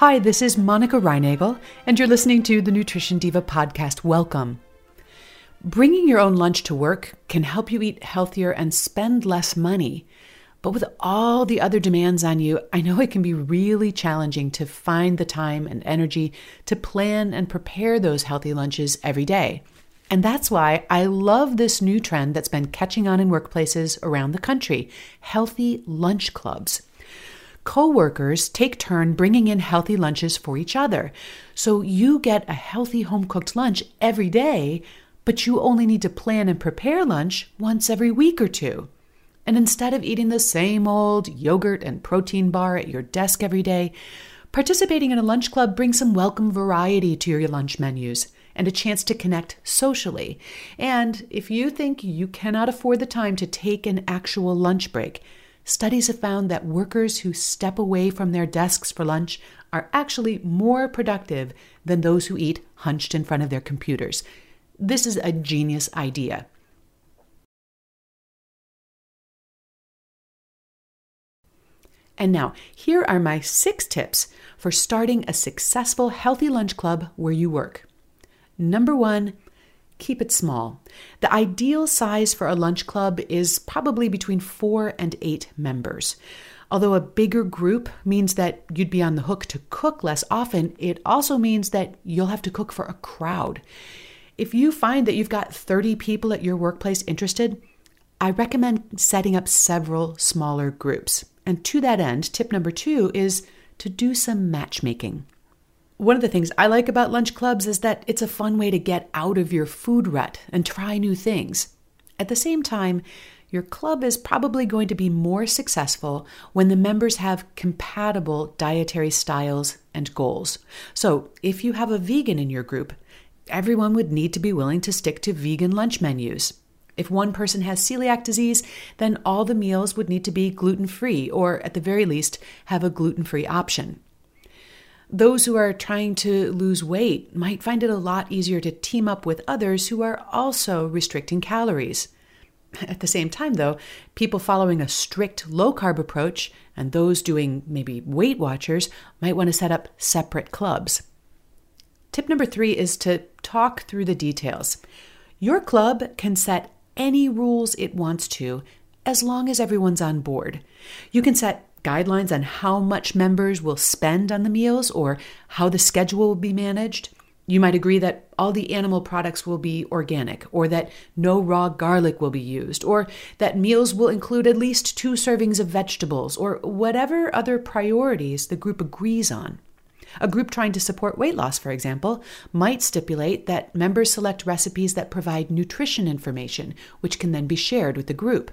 Hi, this is Monica Reinagel, and you're listening to the Nutrition Diva podcast. Welcome. Bringing your own lunch to work can help you eat healthier and spend less money. But with all the other demands on you, I know it can be really challenging to find the time and energy to plan and prepare those healthy lunches every day. And that's why I love this new trend that's been catching on in workplaces around the country healthy lunch clubs. Co-workers take turn bringing in healthy lunches for each other. So you get a healthy home cooked lunch every day, but you only need to plan and prepare lunch once every week or two. And instead of eating the same old yogurt and protein bar at your desk every day, participating in a lunch club brings some welcome variety to your lunch menus and a chance to connect socially. And if you think you cannot afford the time to take an actual lunch break, Studies have found that workers who step away from their desks for lunch are actually more productive than those who eat hunched in front of their computers. This is a genius idea. And now, here are my six tips for starting a successful healthy lunch club where you work. Number one, keep it small. The ideal size for a lunch club is probably between four and eight members. Although a bigger group means that you'd be on the hook to cook less often, it also means that you'll have to cook for a crowd. If you find that you've got 30 people at your workplace interested, I recommend setting up several smaller groups. And to that end, tip number two is to do some matchmaking. One of the things I like about lunch clubs is that it's a fun way to get out of your food rut and try new things. At the same time, your club is probably going to be more successful when the members have compatible dietary styles and goals. So, if you have a vegan in your group, everyone would need to be willing to stick to vegan lunch menus. If one person has celiac disease, then all the meals would need to be gluten free, or at the very least, have a gluten free option. Those who are trying to lose weight might find it a lot easier to team up with others who are also restricting calories. At the same time, though, people following a strict low carb approach and those doing maybe Weight Watchers might want to set up separate clubs. Tip number three is to talk through the details. Your club can set any rules it wants to as long as everyone's on board. You can set guidelines on how much members will spend on the meals or how the schedule will be managed. You might agree that all the animal products will be organic, or that no raw garlic will be used, or that meals will include at least two servings of vegetables, or whatever other priorities the group agrees on. A group trying to support weight loss, for example, might stipulate that members select recipes that provide nutrition information, which can then be shared with the group.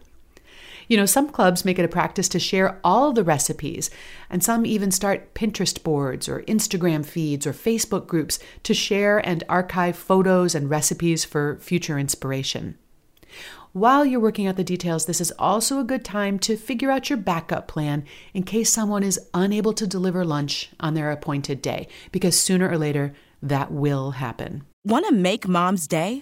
You know, some clubs make it a practice to share all the recipes, and some even start Pinterest boards or Instagram feeds or Facebook groups to share and archive photos and recipes for future inspiration. While you're working out the details, this is also a good time to figure out your backup plan in case someone is unable to deliver lunch on their appointed day, because sooner or later that will happen. Want to make mom's day?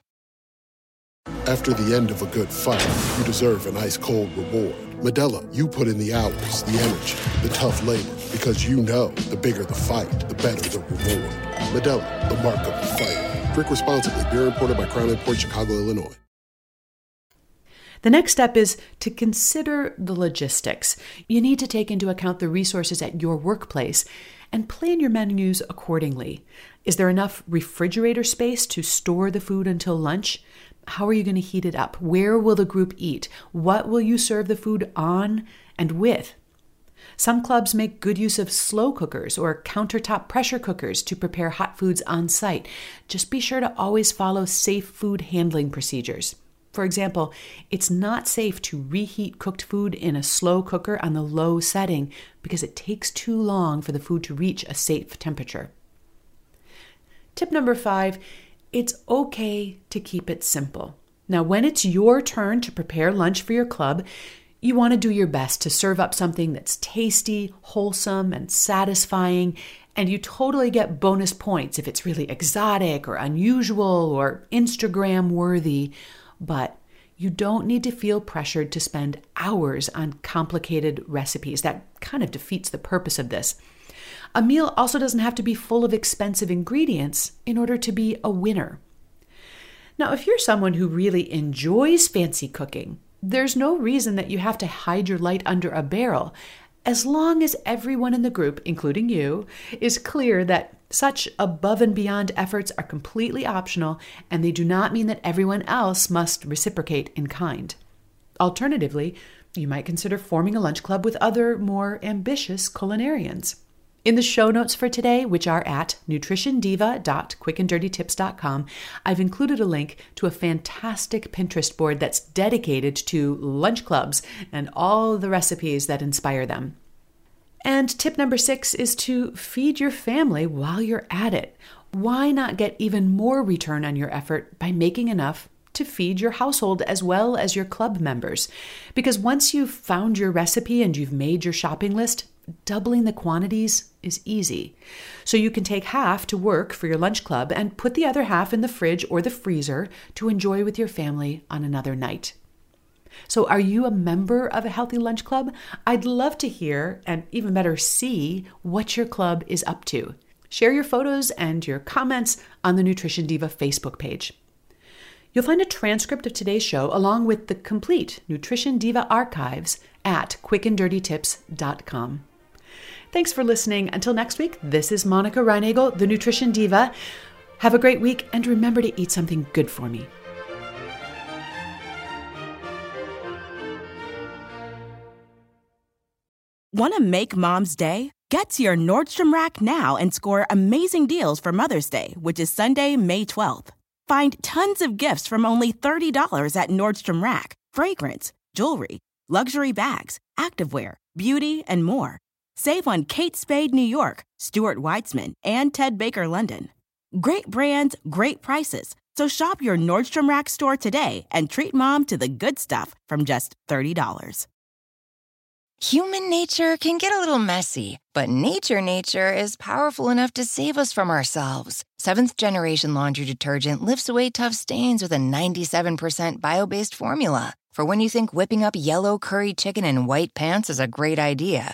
After the end of a good fight, you deserve an ice cold reward. Modelo, you put in the hours, the energy, the tough labor, because you know the bigger the fight, the better the reward. Modelo, the mark of the fighter. Drink responsibly. Beer imported by Crown Imports Chicago, Illinois. The next step is to consider the logistics. You need to take into account the resources at your workplace and plan your menus accordingly. Is there enough refrigerator space to store the food until lunch? How are you going to heat it up? Where will the group eat? What will you serve the food on and with? Some clubs make good use of slow cookers or countertop pressure cookers to prepare hot foods on site. Just be sure to always follow safe food handling procedures. For example, it's not safe to reheat cooked food in a slow cooker on the low setting because it takes too long for the food to reach a safe temperature. Tip number five it's okay to keep it simple. Now, when it's your turn to prepare lunch for your club, you want to do your best to serve up something that's tasty, wholesome, and satisfying. And you totally get bonus points if it's really exotic or unusual or Instagram worthy but you don't need to feel pressured to spend hours on complicated recipes. That kind of defeats the purpose of this. A meal also doesn't have to be full of expensive ingredients in order to be a winner. Now, if you're someone who really enjoys fancy cooking, there's no reason that you have to hide your light under a barrel as long as everyone in the group, including you, is clear that such above and beyond efforts are completely optional and they do not mean that everyone else must reciprocate in kind. Alternatively, you might consider forming a lunch club with other more ambitious culinarians. In the show notes for today, which are at nutritiondiva.quickanddirtytips.com, I've included a link to a fantastic Pinterest board that's dedicated to lunch clubs and all the recipes that inspire them. And tip number six is to feed your family while you're at it. Why not get even more return on your effort by making enough to feed your household as well as your club members? Because once you've found your recipe and you've made your shopping list, doubling the quantities is easy. So you can take half to work for your lunch club and put the other half in the fridge or the freezer to enjoy with your family on another night. So, are you a member of a healthy lunch club? I'd love to hear, and even better, see what your club is up to. Share your photos and your comments on the Nutrition Diva Facebook page. You'll find a transcript of today's show along with the complete Nutrition Diva archives at quickanddirtytips.com. Thanks for listening. Until next week, this is Monica Reinagel, the Nutrition Diva. Have a great week and remember to eat something good for me. Want to make mom's day? Get to your Nordstrom Rack now and score amazing deals for Mother's Day, which is Sunday, May 12th. Find tons of gifts from only $30 at Nordstrom Rack fragrance, jewelry, luxury bags, activewear, beauty, and more. Save on Kate Spade New York, Stuart Weitzman, and Ted Baker London. Great brands, great prices. So shop your Nordstrom Rack store today and treat mom to the good stuff from just $30. Human nature can get a little messy, but nature nature is powerful enough to save us from ourselves. Seventh generation laundry detergent lifts away tough stains with a 97% bio based formula. For when you think whipping up yellow curry chicken in white pants is a great idea,